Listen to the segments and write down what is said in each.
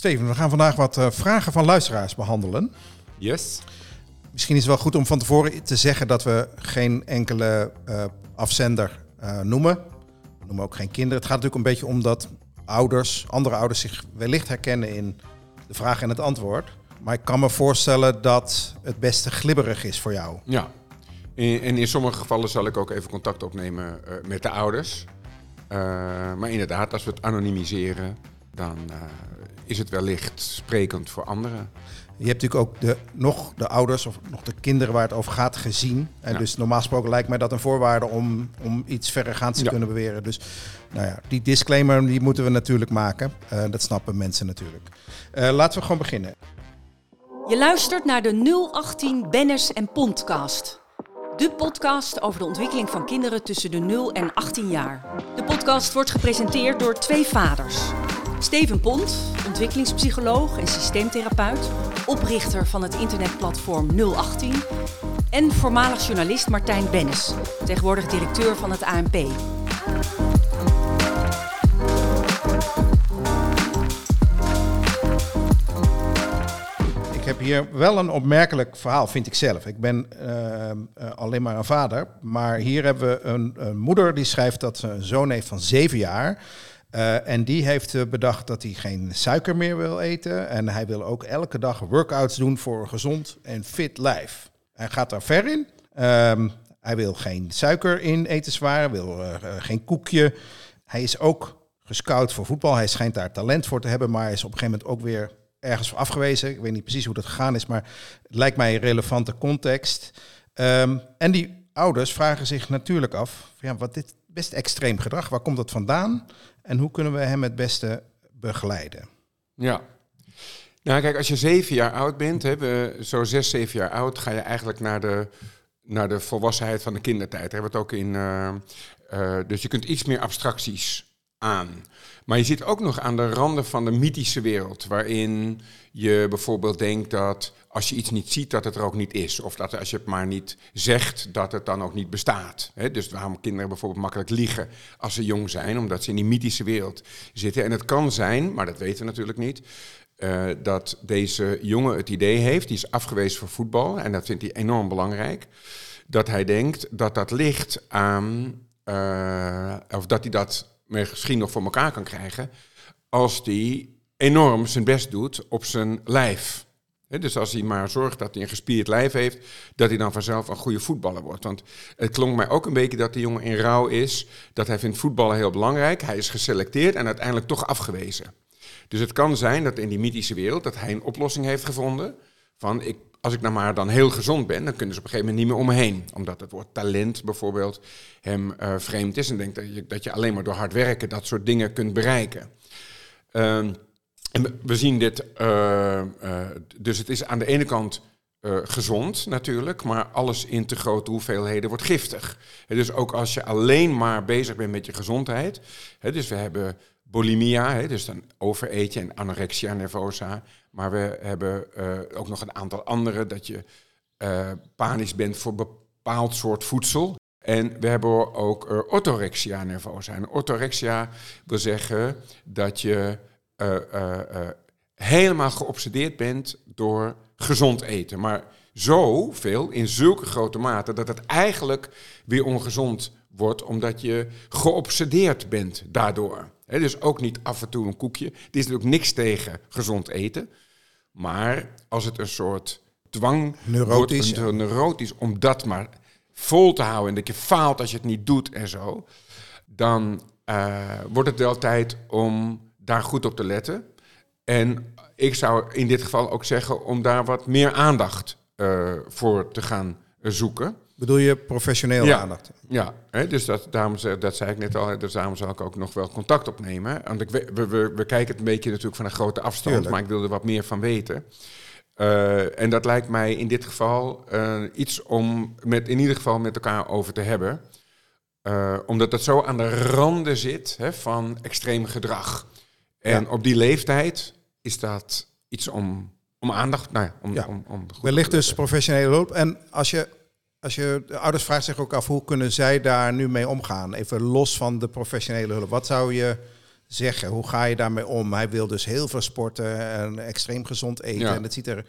Steven, we gaan vandaag wat uh, vragen van luisteraars behandelen. Yes. Misschien is het wel goed om van tevoren te zeggen dat we geen enkele uh, afzender uh, noemen. We noemen ook geen kinderen. Het gaat natuurlijk een beetje om dat ouders, andere ouders zich wellicht herkennen in de vraag en het antwoord. Maar ik kan me voorstellen dat het beste glibberig is voor jou. Ja, en in, sommige gevallen zal ik ook even contact opnemen uh, met de ouders. Maar inderdaad, als we het anonimiseren, dan is het wellicht sprekend voor anderen. Je hebt natuurlijk ook de, nog de ouders of nog de kinderen waar het over gaat gezien. En ja. dus normaal gesproken lijkt mij dat een voorwaarde om, om iets verregaands te ja. kunnen beweren. Dus nou ja, die disclaimer die moeten we natuurlijk maken. Uh, dat snappen mensen natuurlijk. Uh, laten we gewoon beginnen. Je luistert naar de 018 Benners en Pondcast. De podcast over de ontwikkeling van kinderen tussen de 0 en 18 jaar. De podcast wordt gepresenteerd door twee vaders. Steven Pont, ontwikkelingspsycholoog en systeemtherapeut, oprichter van het internetplatform 018. En voormalig journalist Martijn Bennis, tegenwoordig directeur van het ANP. Ik heb hier wel een opmerkelijk verhaal, vind ik zelf. Ik ben uh, uh, alleen maar een vader, maar hier hebben we een, een, moeder die schrijft dat ze een zoon heeft van zeven jaar. Uh, en die heeft bedacht dat hij geen suiker meer wil eten. En hij wil ook elke dag workouts doen voor een gezond en fit lijf. Hij gaat daar ver in. Um, hij wil geen suiker in etenswaren, wil uh, geen koekje. Hij is ook gescout voor voetbal. Hij schijnt daar talent voor te hebben, maar is op een gegeven moment ook weer ergens voor afgewezen. Ik weet niet precies hoe dat gegaan is, maar het lijkt mij een relevante context. Um, en die ouders vragen zich natuurlijk af, ja, wat dit best extreem gedrag, waar komt dat vandaan? En hoe kunnen we hem het beste begeleiden? Ja. Nou, kijk, als je zeven jaar oud bent, hè, zo zes, zeven jaar oud, ga je eigenlijk naar de, naar de volwassenheid van de kindertijd. Hebben we het ook in. Uh, uh, dus je kunt iets meer abstracties Maar je zit ook nog aan de randen van de mythische wereld, waarin je bijvoorbeeld denkt dat als je iets niet ziet, dat het er ook niet is. Of dat als je het maar niet zegt, dat het dan ook niet bestaat. Dus waarom kinderen bijvoorbeeld makkelijk liegen als ze jong zijn, omdat ze in die mythische wereld zitten. En het kan zijn, maar dat weten we natuurlijk niet, uh, dat deze jongen het idee heeft, die is afgewezen voor voetbal, en dat vindt hij enorm belangrijk, dat hij denkt dat dat ligt aan, uh, of dat hij dat misschien nog voor elkaar kan krijgen, als hij enorm zijn best doet op zijn lijf. Dus als hij maar zorgt dat hij een gespierd lijf heeft, dat hij dan vanzelf een goede voetballer wordt. Want het klonk mij ook een beetje dat de jongen in rouw is, dat hij vindt voetballen heel belangrijk. Hij is geselecteerd en uiteindelijk toch afgewezen. Dus het kan zijn dat in die mythische wereld, dat hij een oplossing heeft gevonden van ik, als ik nou maar dan heel gezond ben, dan kunnen ze op een gegeven moment niet meer om me heen. Omdat het woord talent bijvoorbeeld hem uh, vreemd is en denkt dat je, dat je alleen maar door hard werken dat soort dingen kunt bereiken. Uh, en we zien dit, uh, uh, dus het is aan de ene kant gezond natuurlijk, maar alles in te grote hoeveelheden wordt giftig. He, dus ook als je alleen maar bezig bent met je gezondheid, he, dus we hebben bulimia, he, dus dan overeet je en anorexia nervosa, maar we hebben ook nog een aantal andere, dat je panisch bent voor bepaald soort voedsel. En we hebben ook orthorexia nervosa. En orthorexia wil zeggen dat je helemaal geobsedeerd bent door gezond eten. Maar zoveel, in zulke grote mate, dat het eigenlijk weer ongezond wordt, omdat je geobsedeerd bent daardoor. He, dus ook niet af en toe een koekje. Er is natuurlijk niks tegen gezond eten. Maar als het een soort dwang neurotisch, wordt, een, neurotisch om dat maar vol te houden en dat je faalt als je het niet doet en zo, dan wordt het wel tijd om daar goed op te letten. En ik zou in dit geval ook zeggen om daar wat meer aandacht uh, voor te gaan zoeken. Bedoel je professioneel ja, aandacht? Ja, hè, dus dat, daarom, dat zei ik net al, dus daarom zal ik ook nog wel contact opnemen. Want ik, we, we, we kijken het een beetje natuurlijk van een grote afstand, Tuurlijk. maar ik wil er wat meer van weten. Uh, en dat lijkt mij in dit geval uh, iets om met, in ieder geval met elkaar over te hebben. Uh, omdat het zo aan de randen zit hè, van extreem gedrag. En ja. op die leeftijd is dat iets om, om aandacht, nou ja, om, ja. om, om Wellicht dus professionele hulp. En als je, als je, de ouders vragen zich ook af, hoe kunnen zij daar nu mee omgaan? Even los van de professionele hulp. Wat zou je zeggen? Hoe ga je daarmee om? Hij wil dus heel veel sporten en extreem gezond eten. Ja. En dat ziet er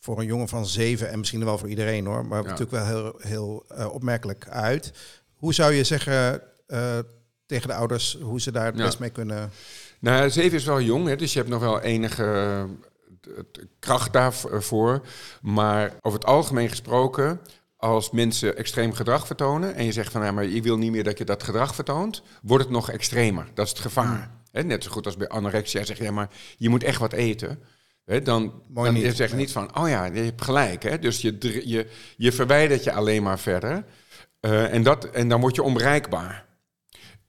voor een jongen van zeven en misschien wel voor iedereen hoor, maar Ja. natuurlijk wel heel, heel eh, opmerkelijk uit. Hoe zou je zeggen eh, tegen de ouders hoe ze daar het Ja. best mee kunnen? Nou, zeven is wel jong, hè, dus je hebt nog wel enige eh, kracht daarvoor. Maar over het algemeen gesproken, als mensen extreem gedrag vertonen... en je zegt van, ja, maar ik wil niet meer dat je dat gedrag vertoont... wordt het nog extremer. Dat is het gevaar. Net zo goed als bij anorexia zeg je, ja, maar je moet echt wat eten... Dan Mooi dan niet. zeg je niet van, oh ja, je hebt gelijk. Hè? Dus je, je, je verwijdert je alleen maar verder. Eh, en, dat, en dan word je onbereikbaar.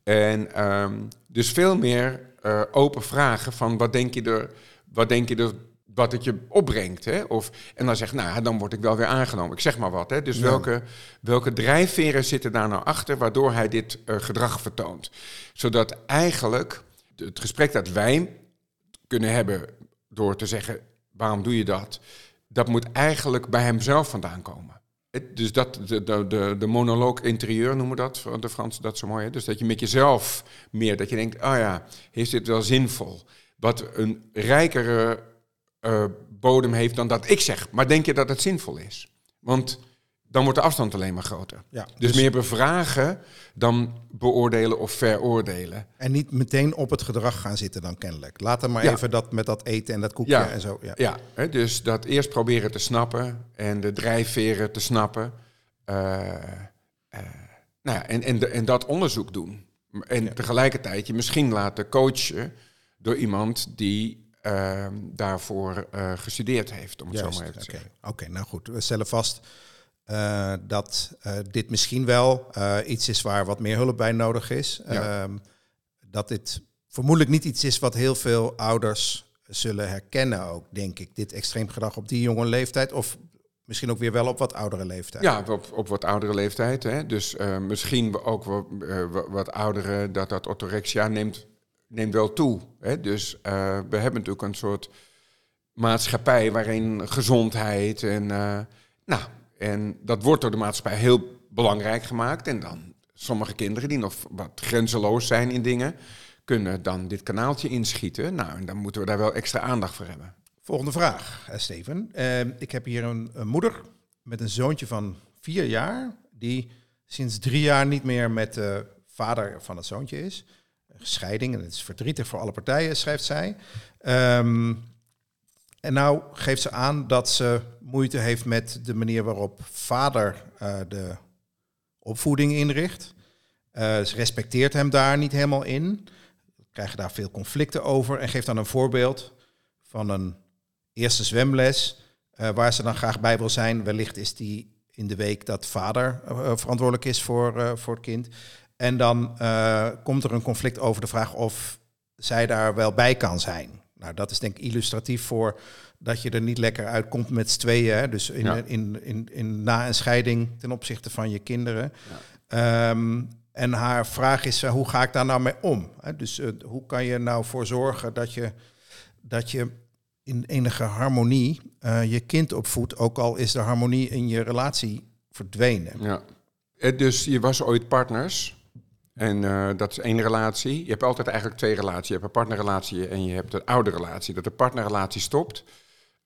En ehm, dus veel meer eh, open vragen van wat denk je er, wat denk je er, wat het je opbrengt. Hè? Of, en dan zeg je, nou, dan word ik wel weer aangenomen. Ik zeg maar wat. Hè? Dus Ja. welke, welke drijfveren zitten daar nou achter waardoor hij dit eh, gedrag vertoont? Zodat eigenlijk het gesprek dat wij kunnen hebben door te zeggen, waarom doe je dat? Dat moet eigenlijk bij hemzelf vandaan komen. Het- Dus dat, de, de, de, de monoloog interieur noemen we dat, de Fransen dat zo mooi. Hè? Dus dat je met jezelf meer, dat je denkt, oh ja, is dit wel zinvol? Wat een rijkere eh, bodem heeft dan dat ik zeg. Maar denk je dat het zinvol is? Want dan wordt de afstand alleen maar groter. Ja, Dus, meer bevragen dan beoordelen of veroordelen. En niet meteen op het gedrag gaan zitten dan kennelijk. Laat hem maar Ja. even dat met dat eten en dat koekje Ja. en zo. Ja. Ja, hè, dus dat eerst proberen te snappen en de drijfveren te snappen. Eh, eh, nou ja, en, en dat onderzoek doen. En tegelijkertijd je misschien laten coachen door iemand die ehm, daarvoor eh, gestudeerd heeft, om het Juist, zo maar even te Oké, zeggen. Oké, nou goed. We stellen vast eh, dat eh, dit misschien wel iets is waar wat meer hulp bij nodig is. Ja. Ehm, dat dit vermoedelijk niet iets is wat heel veel ouders zullen herkennen ook, denk ik. Dit extreem gedrag op die jonge leeftijd. Of misschien ook weer wel op wat oudere leeftijd. Ja, op, op wat oudere leeftijd. Hè? Dus misschien ook wat, wa- wat ouderen, dat dat orthorexia neemt, neemt wel toe. Hè? Dus eh, we hebben natuurlijk een soort maatschappij waarin gezondheid en... eh, nou, en dat wordt door de maatschappij heel belangrijk gemaakt. En dan sommige kinderen die nog wat grenzeloos zijn in dingen... kunnen dan dit kanaaltje inschieten. Nou, en dan moeten we daar wel extra aandacht voor hebben. Volgende vraag, eh, Steven. Ik heb hier een, een moeder met een zoontje van vier jaar, die sinds drie jaar niet meer met de vader van het zoontje is. Scheiding, en het is verdrietig voor alle partijen, schrijft zij. Ehm, en nou geeft ze aan dat ze moeite heeft met de manier waarop vader eh, de opvoeding inricht. Eh, ze respecteert hem daar niet helemaal in. Krijgen daar veel conflicten over en geeft dan een voorbeeld van een eerste zwemles, eh, waar ze dan graag bij wil zijn. Wellicht is die in de week dat vader verantwoordelijk is voor, voor het kind. En dan eh, komt er een conflict over de vraag of zij daar wel bij kan zijn. Nou, dat is denk ik illustratief voor dat je er niet lekker uitkomt met z'n tweeën. Hè? Dus in, Ja. in, in, in, na een scheiding ten opzichte van je kinderen. Ehm, en haar vraag is, eh, hoe ga ik daar nou mee om? Hè? Dus eh, hoe kan je nou voor zorgen dat je, dat je in enige harmonie eh, je kind opvoedt, ook al is de harmonie in je relatie verdwenen. Ja. Eh, Dus je was ooit partners. En eh, dat is één relatie. Je hebt altijd eigenlijk twee relaties. Je hebt een partnerrelatie en je hebt een oude relatie. Dat de partnerrelatie stopt,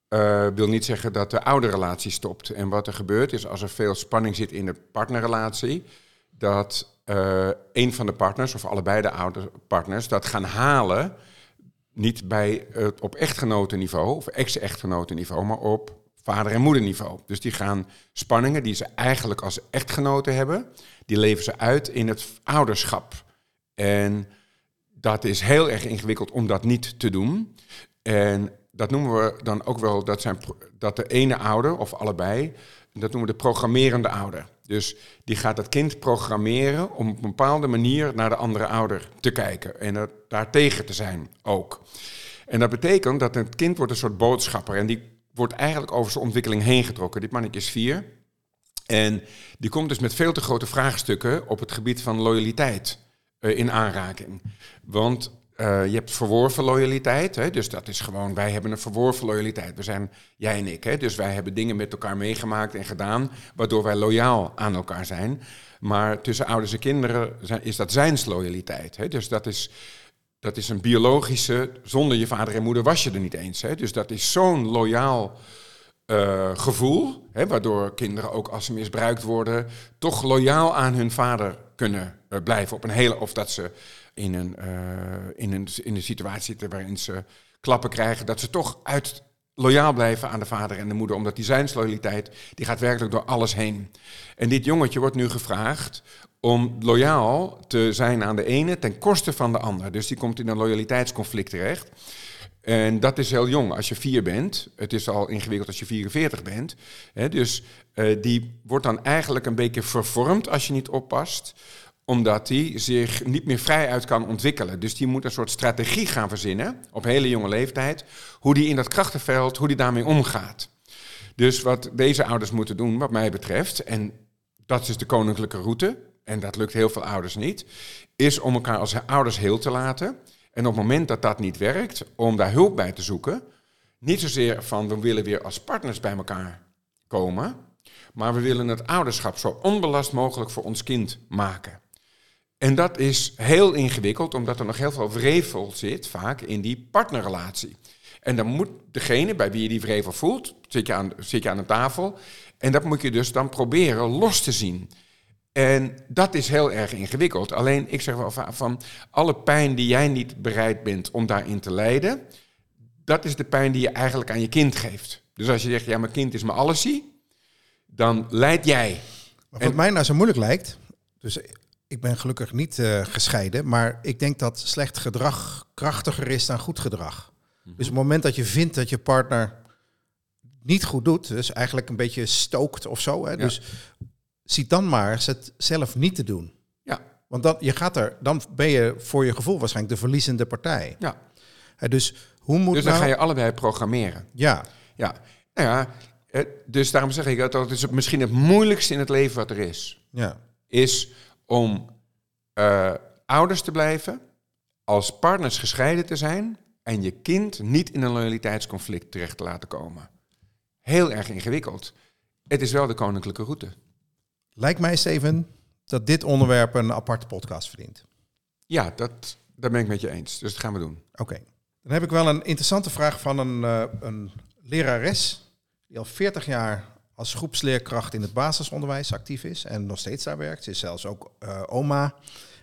eh, wil niet zeggen dat de oude relatie stopt. En wat er gebeurt is als er veel spanning zit in de partnerrelatie, dat eh een van de partners, of allebei de oude partners, dat gaan halen. Niet bij op echtgenotenniveau of ex-echtgenotenniveau, maar op vader- en moederniveau. Dus die gaan spanningen die ze eigenlijk als echtgenoten hebben, die leven ze uit in het ouderschap. En dat is heel erg ingewikkeld om dat niet te doen. En dat noemen we dan ook wel, dat, zijn, dat de ene ouder, of allebei, dat noemen we de programmerende ouder. Dus die gaat het kind programmeren om op een bepaalde manier naar de andere ouder te kijken. En er daartegen te zijn ook. En dat betekent dat het kind wordt een soort boodschapper. En die wordt eigenlijk over zijn ontwikkeling heen getrokken. Dit mannetje is vier. En die komt dus met veel te grote vraagstukken op het gebied van loyaliteit eh, in aanraking. Want eh, je hebt verworven loyaliteit, hè, dus dat is gewoon, wij hebben een verworven loyaliteit. We zijn, jij en ik, hè, dus wij hebben dingen met elkaar meegemaakt en gedaan, waardoor wij loyaal aan elkaar zijn. Maar tussen ouders en kinderen is dat zijnsloyaliteit. Hè, dus dat is, dat is een biologische, zonder je vader en moeder was je er niet eens. Hè? Dus dat is zo'n loyaal uh, gevoel, hè, waardoor kinderen ook als ze misbruikt worden, toch loyaal aan hun vader kunnen uh, blijven. Op een hele, of dat ze in een, uh, in, een, in een situatie zitten waarin ze klappen krijgen, dat ze toch uit loyaal blijven aan de vader en de moeder, omdat die zijnsloyaliteit, die gaat werkelijk door alles heen. En dit jongetje wordt nu gevraagd om loyaal te zijn aan de ene ten koste van de ander. Dus die komt in een loyaliteitsconflict terecht. En dat is heel jong als je vier bent. Het is al ingewikkeld als je 44 bent. dus uh, die wordt dan eigenlijk een beetje vervormd als je niet oppast omdat die zich niet meer vrij uit kan ontwikkelen. Dus die moet een soort strategie gaan verzinnen op hele jonge leeftijd. Hoe die in dat krachtenveld, hoe die daarmee omgaat. Dus wat deze ouders moeten doen, wat mij betreft, en dat is de koninklijke route, en dat lukt heel veel ouders niet, is om elkaar als ouders heel te laten. En op het moment dat dat niet werkt, om daar hulp bij te zoeken. Niet zozeer van we willen weer als partners bij elkaar komen, maar we willen het ouderschap zo onbelast mogelijk voor ons kind maken. En dat is heel ingewikkeld, omdat er nog heel veel wrevel zit, vaak in die partnerrelatie. En dan moet degene bij wie je die wrevel voelt, zit je aan, zit je aan de tafel. En dat moet je dus dan proberen los te zien. En dat is heel erg ingewikkeld. Alleen ik zeg wel van alle pijn die jij niet bereid bent om daarin te lijden, dat is de pijn die je eigenlijk aan je kind geeft. Dus als je zegt, ja, mijn kind is me allesie, dan leid jij. Maar wat mij nou zo moeilijk lijkt, dus ik ben gelukkig niet uh, gescheiden, maar ik denk dat slecht gedrag krachtiger is dan goed gedrag. Mhm. Dus op het moment dat je vindt dat je partner niet goed doet, dus eigenlijk een beetje stookt of zo, hè, dus zie dan maar het zelf niet te doen. Ja. Want dan, je gaat er, dan ben je voor je gevoel waarschijnlijk de verliezende partij. Ja. Hè, dus hoe moet Dus dan nou... ga je allebei programmeren. Ja. Ja. Nou ja, dus daarom zeg ik dat dat is misschien het moeilijkste in het leven wat er is. Ja. Is om uh, ouders te blijven, als partners gescheiden te zijn en je kind niet in een loyaliteitsconflict terecht te laten komen. Heel erg ingewikkeld. Het is wel de koninklijke route. Lijkt mij, Steven, dat dit onderwerp een aparte podcast verdient. Ja, dat, dat ben ik met je eens. Dus dat gaan we doen. Oké. Dan heb ik wel een interessante vraag van een, uh, een lerares die al 40 jaar als groepsleerkracht in het basisonderwijs actief is en nog steeds daar werkt. Is zelfs ook uh, oma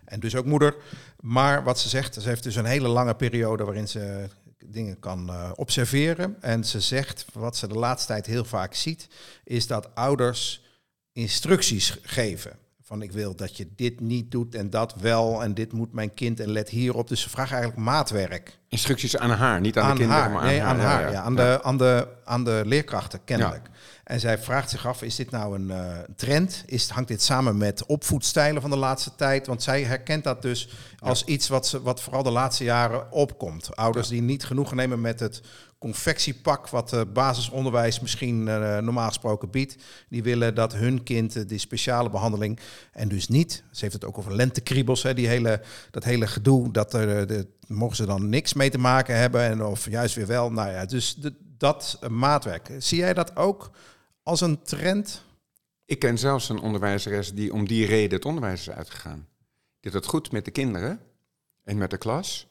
en dus ook moeder. Maar wat ze zegt, ze heeft dus een hele lange periode waarin ze dingen kan uh, observeren. En ze zegt, wat ze de laatste tijd heel vaak ziet, is dat ouders instructies geven. Van ik wil dat je dit niet doet en dat wel en dit moet mijn kind en let hierop. Dus ze vragen eigenlijk maatwerk. Instructies aan haar, niet aan, de kinderen, haar. maar aan nee, haar. Aan, haar ja, Aan, De, aan, de, aan de leerkrachten, kennelijk. En zij vraagt zich af, is dit nou een uh, trend? Is, hangt dit samen met opvoedstijlen van de laatste tijd? Want zij herkent dat dus als iets wat, ze, wat vooral de laatste jaren opkomt. Ouders die niet genoegen nemen met het confectiepak wat het basisonderwijs misschien uh, normaal gesproken biedt. Die willen dat hun kind uh, die speciale behandeling en dus niet. Ze heeft het ook over lentekriebels, hè, die hele, dat hele gedoe. Dat er, de, mogen ze dan niks mee te maken hebben en of juist weer wel. Nou ja, dus dat maatwerk. Zie jij dat ook als een trend? Ik ken zelfs een onderwijzeres die om die reden het onderwijs is uitgegaan. Die het goed met de kinderen en met de klas.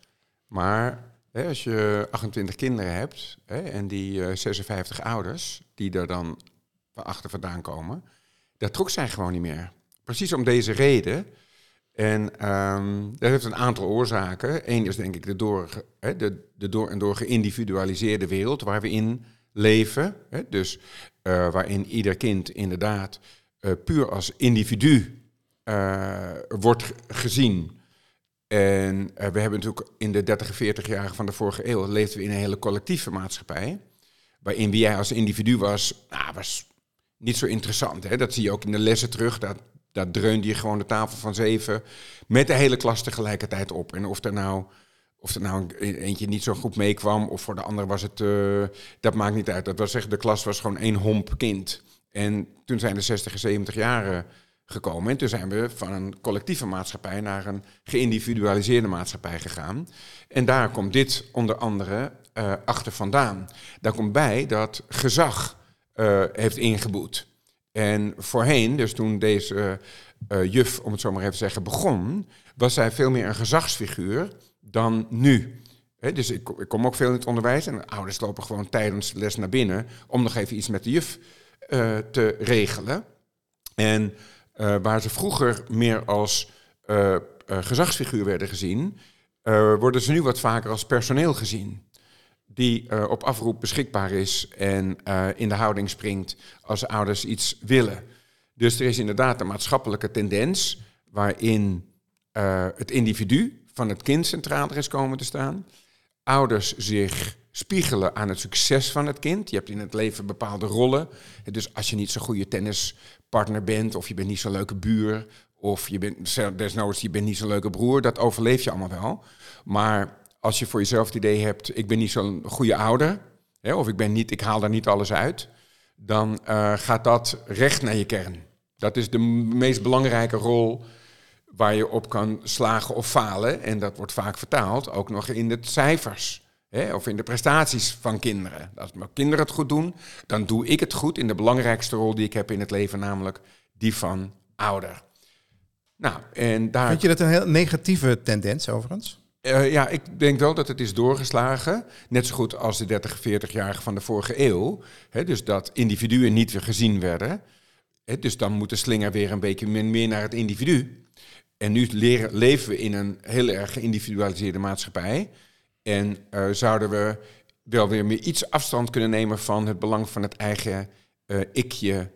Maar hè, als je 28 kinderen hebt hè, en die uh, 56 ouders, die er dan achter vandaan komen, dat trok zij gewoon niet meer. Precies om deze reden. En um, dat heeft een aantal oorzaken. Eén is denk ik de door, de, de door en door geïndividualiseerde wereld waar we in leven. Dus uh, waarin ieder kind inderdaad uh, puur als individu uh, wordt gezien. En we hebben natuurlijk in de 30, 40 jaren van de vorige eeuw leefden we in een hele collectieve maatschappij. Waarin wie jij als individu was, nou, was niet zo interessant. Hè? Dat zie je ook in de lessen terug. Dat, dat dreunde je gewoon de tafel van zeven met de hele klas tegelijkertijd op. En of er nou of er nou eentje niet zo goed meekwam, of voor de ander was het, uh, dat maakt niet uit. Dat was zeggen, de klas was gewoon één homp kind. En toen zijn de 60 en 70 jaren gekomen. En toen zijn we van een collectieve maatschappij naar een geïndividualiseerde maatschappij gegaan. En daar komt dit onder andere uh, achter vandaan. Daar komt bij dat gezag uh, heeft ingeboet. En voorheen, dus toen deze juf, om het zo maar even te zeggen, begon, was zij veel meer een gezagsfiguur dan nu. Dus ik, ik kom ook veel in het onderwijs en ouders lopen gewoon tijdens les naar binnen om nog even iets met de juf eh, te regelen. En eh, waar ze vroeger meer als eh, eh, gezagsfiguur werden gezien, eh, worden ze nu wat vaker als personeel gezien. Die eh, op afroep beschikbaar is en eh, in de houding springt als ouders iets willen. Dus er is inderdaad een maatschappelijke tendens waarin eh, het individu van het kind centraal is komen te staan. Ouders zich spiegelen aan het succes van het kind. Je hebt in het leven bepaalde rollen. Dus als je niet zo'n goede tennispartner bent, of je bent niet zo'n leuke buur, of je bent desnoods je bent niet zo'n leuke broer, dat overleef je allemaal wel. Maar als je voor jezelf het idee hebt, ik ben niet zo'n goede ouder, hè, of ik, ben niet, ik haal daar niet alles uit, dan eh, gaat dat recht naar je kern. Dat is de meest belangrijke rol waar je op kan slagen of falen. En dat wordt vaak vertaald ook nog in de cijfers. Hè, of in de prestaties van kinderen. Als mijn kinderen het goed doen, dan doe ik het goed in de belangrijkste rol die ik heb in het leven, namelijk die van ouder. Nou, en daar. Vind je dat een heel negatieve tendens overigens? Eh, ja, ik denk wel dat het is doorgeslagen. Net zo goed als de 30, 40-jarigen van de vorige eeuw. Dus dat individuen niet weer gezien werden. Dus dan moet de slinger weer een beetje meer naar het individu. En nu leren, leven we in een heel erg geïndividualiseerde maatschappij. En eh, zouden we wel weer meer iets afstand kunnen nemen van het belang van het eigen eh, ikje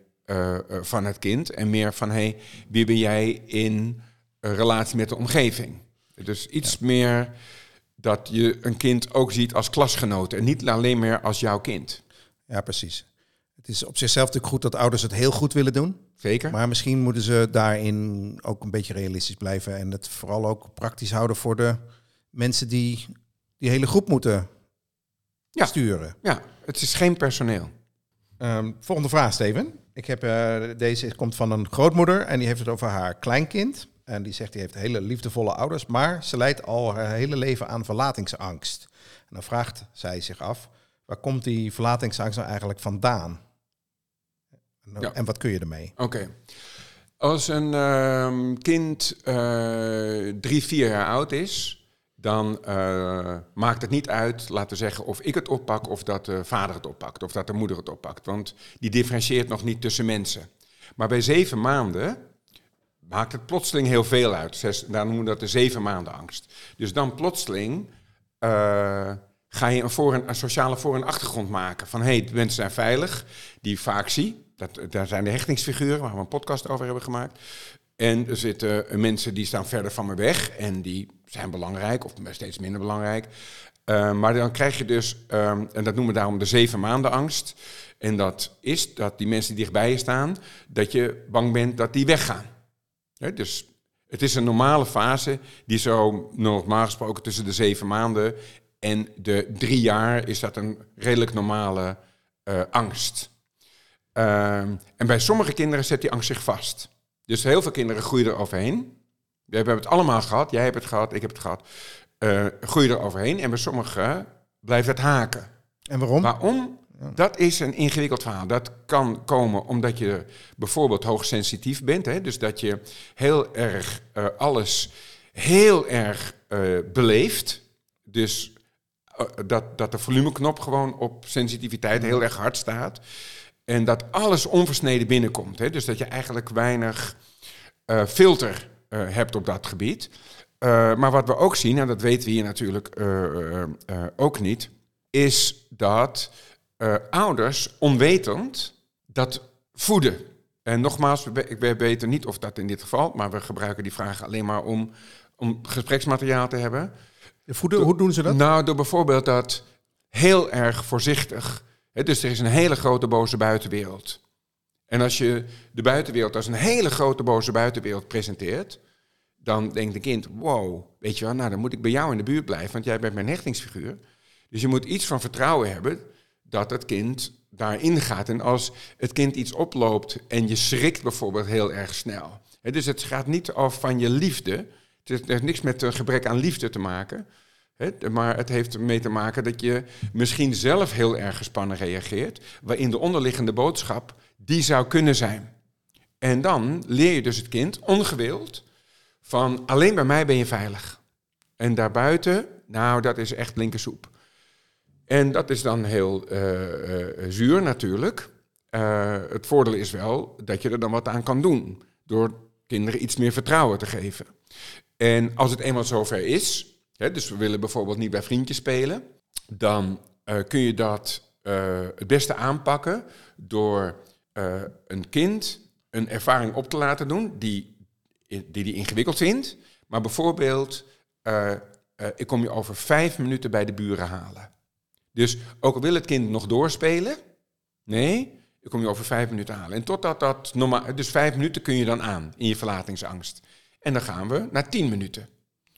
van het kind. En meer van, hey, wie ben jij in relatie met de omgeving? Dus iets meer dat je een kind ook ziet als klasgenoot en niet alleen meer als jouw kind. Ja, precies. Het is op zichzelf natuurlijk goed dat ouders het heel goed willen doen. Zeker? Maar misschien moeten ze daarin ook een beetje realistisch blijven. En het vooral ook praktisch houden voor de mensen die die hele groep moeten Ja. sturen. Ja, het is geen personeel. Ehm, volgende vraag, Steven. Ik heb, eh, deze komt van een grootmoeder en die heeft het over haar kleinkind. En die zegt, die heeft hele liefdevolle ouders, maar ze lijdt al haar hele leven aan verlatingsangst. En dan vraagt zij zich af, waar komt die verlatingsangst nou eigenlijk vandaan? En, Ja. en wat kun je ermee? Oké. Als een ehm, kind eh, drie, vier jaar oud is, dan eh, maakt het niet uit, laten we zeggen, of ik het oppak of dat de vader het oppakt of dat de moeder het oppakt. Want die differentieert nog niet tussen mensen. Maar bij zeven maanden maakt het plotseling heel veel uit. Zes, dan noemen we dat de zeven maanden angst. Dus dan plotseling eh, ga je een, voor een, sociale voor- en achtergrond maken. Van hé, hey, mensen zijn veilig, die vaak zie. Dat, daar zijn de hechtingsfiguren waar we een podcast over hebben gemaakt. En er zitten eh, mensen die staan verder van me weg en die zijn belangrijk of steeds minder belangrijk. Eh, maar dan krijg je dus, ehm, en dat noemen we daarom de zeven maanden angst. En dat is dat die mensen die dichtbij je staan, dat je bang bent dat die weggaan. Dus het is een normale fase die zo normaal gesproken tussen de zeven maanden en de drie jaar is dat een redelijk normale eh, angst. Ehm, en bij sommige kinderen zet die angst zich vast. Dus heel veel kinderen groeien er overheen. We hebben het allemaal gehad, jij hebt het gehad, ik heb het gehad. Eh groeien er overheen en bij sommigen blijft het haken. En waarom? Waarom? Dat is een ingewikkeld verhaal. Dat kan komen omdat je bijvoorbeeld hoogsensitief bent. Hè? Dus dat je heel erg eh, alles heel erg eh, beleeft. Dus eh, dat, dat de volumeknop gewoon op sensitiviteit heel erg hard staat. En dat alles onversneden binnenkomt. Hè? Dus dat je eigenlijk weinig filter hebt op dat gebied. Maar wat we ook zien, en dat weten we hier natuurlijk ook niet, is dat eh, ouders onwetend dat voeden. En nogmaals, we, we- we weten niet of dat in dit geval, maar we gebruiken die vragen alleen maar om, om gespreksmateriaal te hebben. Voeden, hoe doen ze dat? Nou, door bijvoorbeeld dat heel erg voorzichtig. Hè, dus er is een hele grote boze buitenwereld. En als je de buitenwereld als een hele grote boze buitenwereld presenteert, dan denkt een kind: wow, weet je wel, nou dan moet ik bij jou in de buurt blijven, want jij bent mijn hechtingsfiguur. Dus je moet iets van vertrouwen hebben dat het kind daarin gaat. En als het kind iets oploopt en je schrikt bijvoorbeeld heel erg snel. Dus het gaat niet af van je liefde. Het heeft- niks met een gebrek aan liefde te maken. Maar het heeft ermee te maken dat je misschien zelf heel erg gespannen reageert. Waarin de onderliggende boodschap die zou kunnen zijn. En dan leer je dus het kind ongewild van alleen bij mij ben je veilig. En daarbuiten, nou, dat is echt linkersoep. En dat is dan heel uh, zuur natuurlijk. het voordeel is wel dat je er dan wat aan kan doen. Door kinderen iets meer vertrouwen te geven. En als het eenmaal zover is, hè, dus we willen bijvoorbeeld niet bij vriendjes spelen, dan kun je dat het beste aanpakken door een kind een ervaring op te laten doen die die, die ingewikkeld vindt. Maar bijvoorbeeld, ik kom je over vijf minuten bij de buren halen. Dus ook al wil het kind nog doorspelen, nee, ik kom je over vijf minuten halen. En totdat dat normaal, dus vijf minuten kun je dan aan in je verlatingsangst. En dan gaan we naar tien minuten.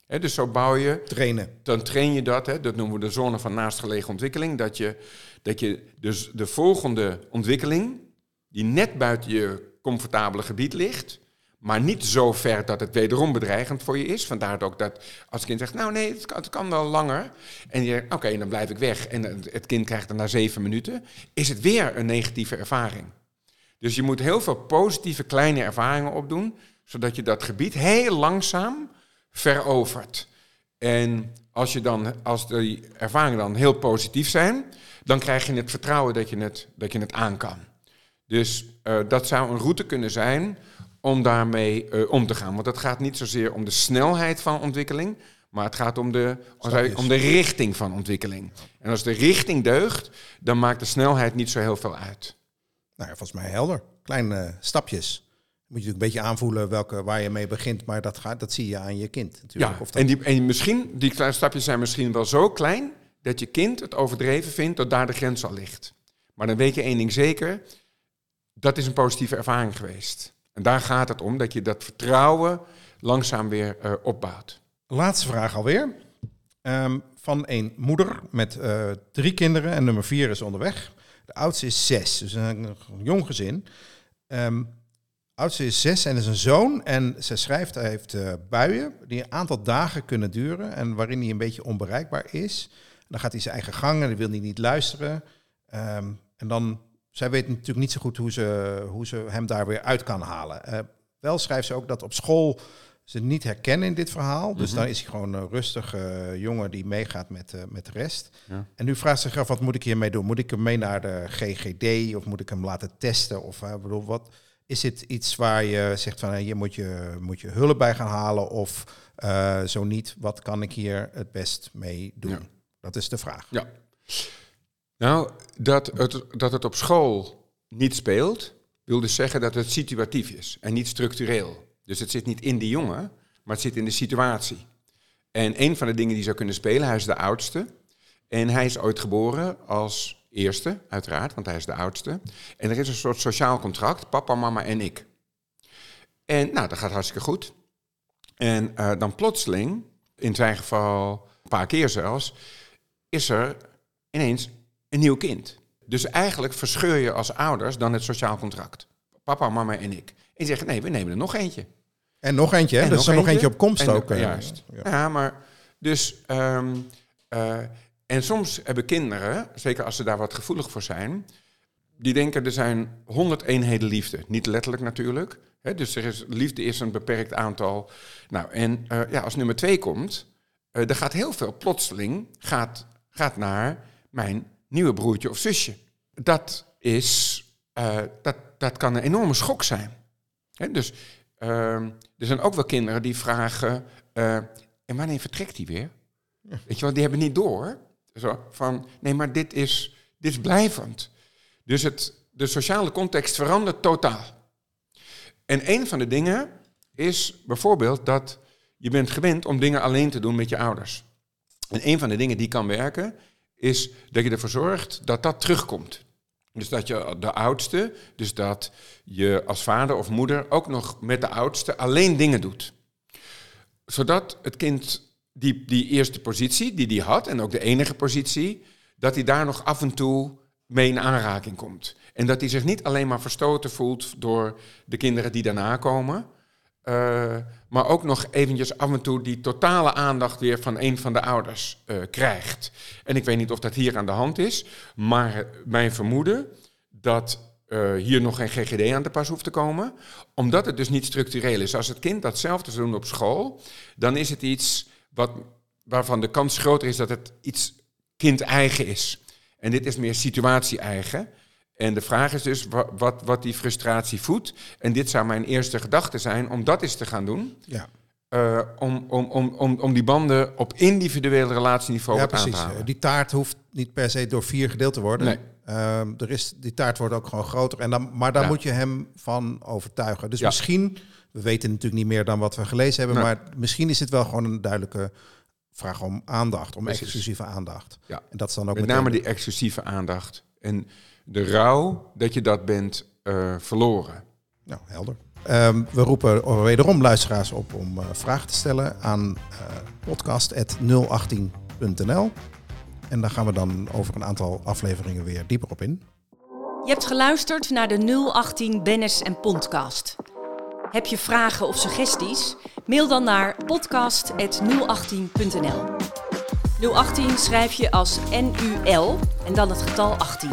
dus zo bouw je. Trainen. Dan train je dat. dat noemen we de zone van naastgelegen ontwikkeling. Dat je, dat je dus de volgende ontwikkeling, die net buiten je comfortabele gebied ligt, maar niet zo ver dat het wederom bedreigend voor je is. Vandaar ook dat als het kind zegt, nou nee, het kan, wel langer. En je zegt, oké, dan blijf ik weg. En het kind krijgt dan na zeven minuten. Is het weer een negatieve ervaring. Dus je moet heel veel positieve kleine ervaringen opdoen. Zodat je dat gebied heel langzaam verovert. En als, je dan, als die ervaringen dan heel positief zijn, dan krijg je het vertrouwen dat je het, dat je het aan kan. Dus uh, dat zou een route kunnen zijn om daarmee uh, om te gaan. Want het gaat niet zozeer om de snelheid van ontwikkeling, maar het gaat om de, om de richting van ontwikkeling. En als de richting deugt, dan maakt de snelheid niet zo heel veel uit. Nou ja, volgens mij helder. Kleine uh, stapjes. Moet je natuurlijk een beetje aanvoelen welke, waar je mee begint, maar dat, gaat, dat zie je aan je kind natuurlijk. Ja, of dat... en, die, en misschien, die kleine stapjes zijn misschien wel zo klein dat je kind het overdreven vindt dat daar de grens al ligt. Maar dan weet je één ding zeker, dat is een positieve ervaring geweest. En daar gaat het om, dat je dat vertrouwen langzaam weer uh, opbouwt. Laatste vraag alweer. Um, van een moeder met uh, drie kinderen en nummer vier is onderweg. De oudste is zes, dus een, jong gezin. Um, oudste is zes en is een zoon. En ze schrijft, hij heeft uh, buien die een aantal dagen kunnen duren en waarin hij een beetje onbereikbaar is. Dan gaat hij zijn eigen gang en dan wil hij niet luisteren. Um, en dan zij weet natuurlijk niet zo goed hoe ze, hoe ze hem daar weer uit kan halen. Uh, wel schrijft ze ook dat op school ze niet herkennen in dit verhaal. Dus mhm. dan is hij gewoon een rustige jongen die meegaat met, uh, met de rest. Ja. En nu vraagt ze zich af, wat moet ik hiermee doen? Moet ik hem mee naar de GGD of moet ik hem laten testen? Of bedoel, wat, is dit iets waar je zegt van hier moet je, moet je hulp bij gaan halen? Of zo niet, wat kan ik hier het best mee doen? Ja. Dat is de vraag. Ja. Nou, dat het, dat het op school niet speelt, wil dus zeggen dat het situatief is en niet structureel. Dus het zit niet in die jongen, maar het zit in de situatie. En een van de dingen die zou kunnen spelen, hij is de oudste. En hij is ooit geboren als eerste, uiteraard, want hij is de oudste. En er is een soort sociaal contract, papa, mama en ik. En nou, dat gaat hartstikke goed. En uh, dan plotseling, in zijn geval een paar keer zelfs, is er ineens een nieuw kind. Dus eigenlijk verscheur je als ouders dan het sociaal contract. Papa, mama en ik. En zeggen, nee, we nemen er nog eentje. En nog eentje, hè? En is er nog eentje op komst ook. Eh, juist. Ja. maar dus... Um, uh, en soms hebben kinderen, zeker als ze daar wat gevoelig voor zijn... die denken, er zijn honderd eenheden liefde. Niet letterlijk natuurlijk. Hè? Dus er is, liefde is een beperkt aantal. Nou, en uh, ja, als nummer twee komt... Uh, er gaat heel veel plotseling gaat, gaat naar mijn nieuwe broertje of zusje. Dat, is, uh, dat, dat kan een enorme schok zijn. dus uh, er zijn ook wel kinderen die vragen, uh, en wanneer vertrekt hij weer? Weet je wel, die hebben niet door. Zo, van, nee, maar dit is, dit is blijvend. Dus het, de sociale context verandert totaal. En een van de dingen is bijvoorbeeld dat je bent gewend om dingen alleen te doen met je ouders. En een van de dingen die kan werken, is dat je ervoor zorgt dat dat terugkomt. Dus dat je de oudste, dus dat je als vader of moeder ook nog met de oudste alleen dingen doet. Zodat het kind die, die eerste positie die die had, en ook de enige positie, dat hij daar nog af en toe mee in aanraking komt. En dat hij zich niet alleen maar verstoten voelt door de kinderen die daarna komen, uh, maar ook nog eventjes af en toe die totale aandacht weer van een van de ouders uh, krijgt. En ik weet niet of dat hier aan de hand is, maar mijn vermoeden dat uh, hier nog geen GGD aan de pas hoeft te komen, omdat het dus niet structureel is. Als het kind datzelfde doet op school, dan is het iets wat waarvan de kans groter is dat het iets kind-eigen is. En dit is meer situatie-eigen. En de vraag is dus wat, wat, wat die frustratie voedt. En dit zou mijn eerste gedachte zijn om dat eens te gaan doen. Ja. Uh, om, om, om, om, om die banden op individueel relatieniveau ja, aan te precies. halen. Die taart hoeft niet per se door vier gedeeld te worden. Nee. Ehm, er is, die taart wordt ook gewoon groter. En dan, maar daar Ja. moet je hem van overtuigen. Dus Ja. misschien, we weten natuurlijk niet meer dan wat we gelezen hebben, Nee. maar misschien is het wel gewoon een duidelijke vraag om aandacht, om Precies. exclusieve aandacht. Ja. En dat is dan ook Met meteen- name die exclusieve aandacht. En de rouw dat je dat bent eh, verloren. Nou, helder. Ehm, we roepen wederom luisteraars op om eh, vragen te stellen aan eh podcast.018.nl. En daar gaan we dan over een aantal afleveringen weer dieper op in. Je hebt geluisterd naar de 018 Bennis en Podcast. Heb je vragen of suggesties? Mail dan naar podcast.018.nl. 018 schrijf je als NUL en dan het getal 18.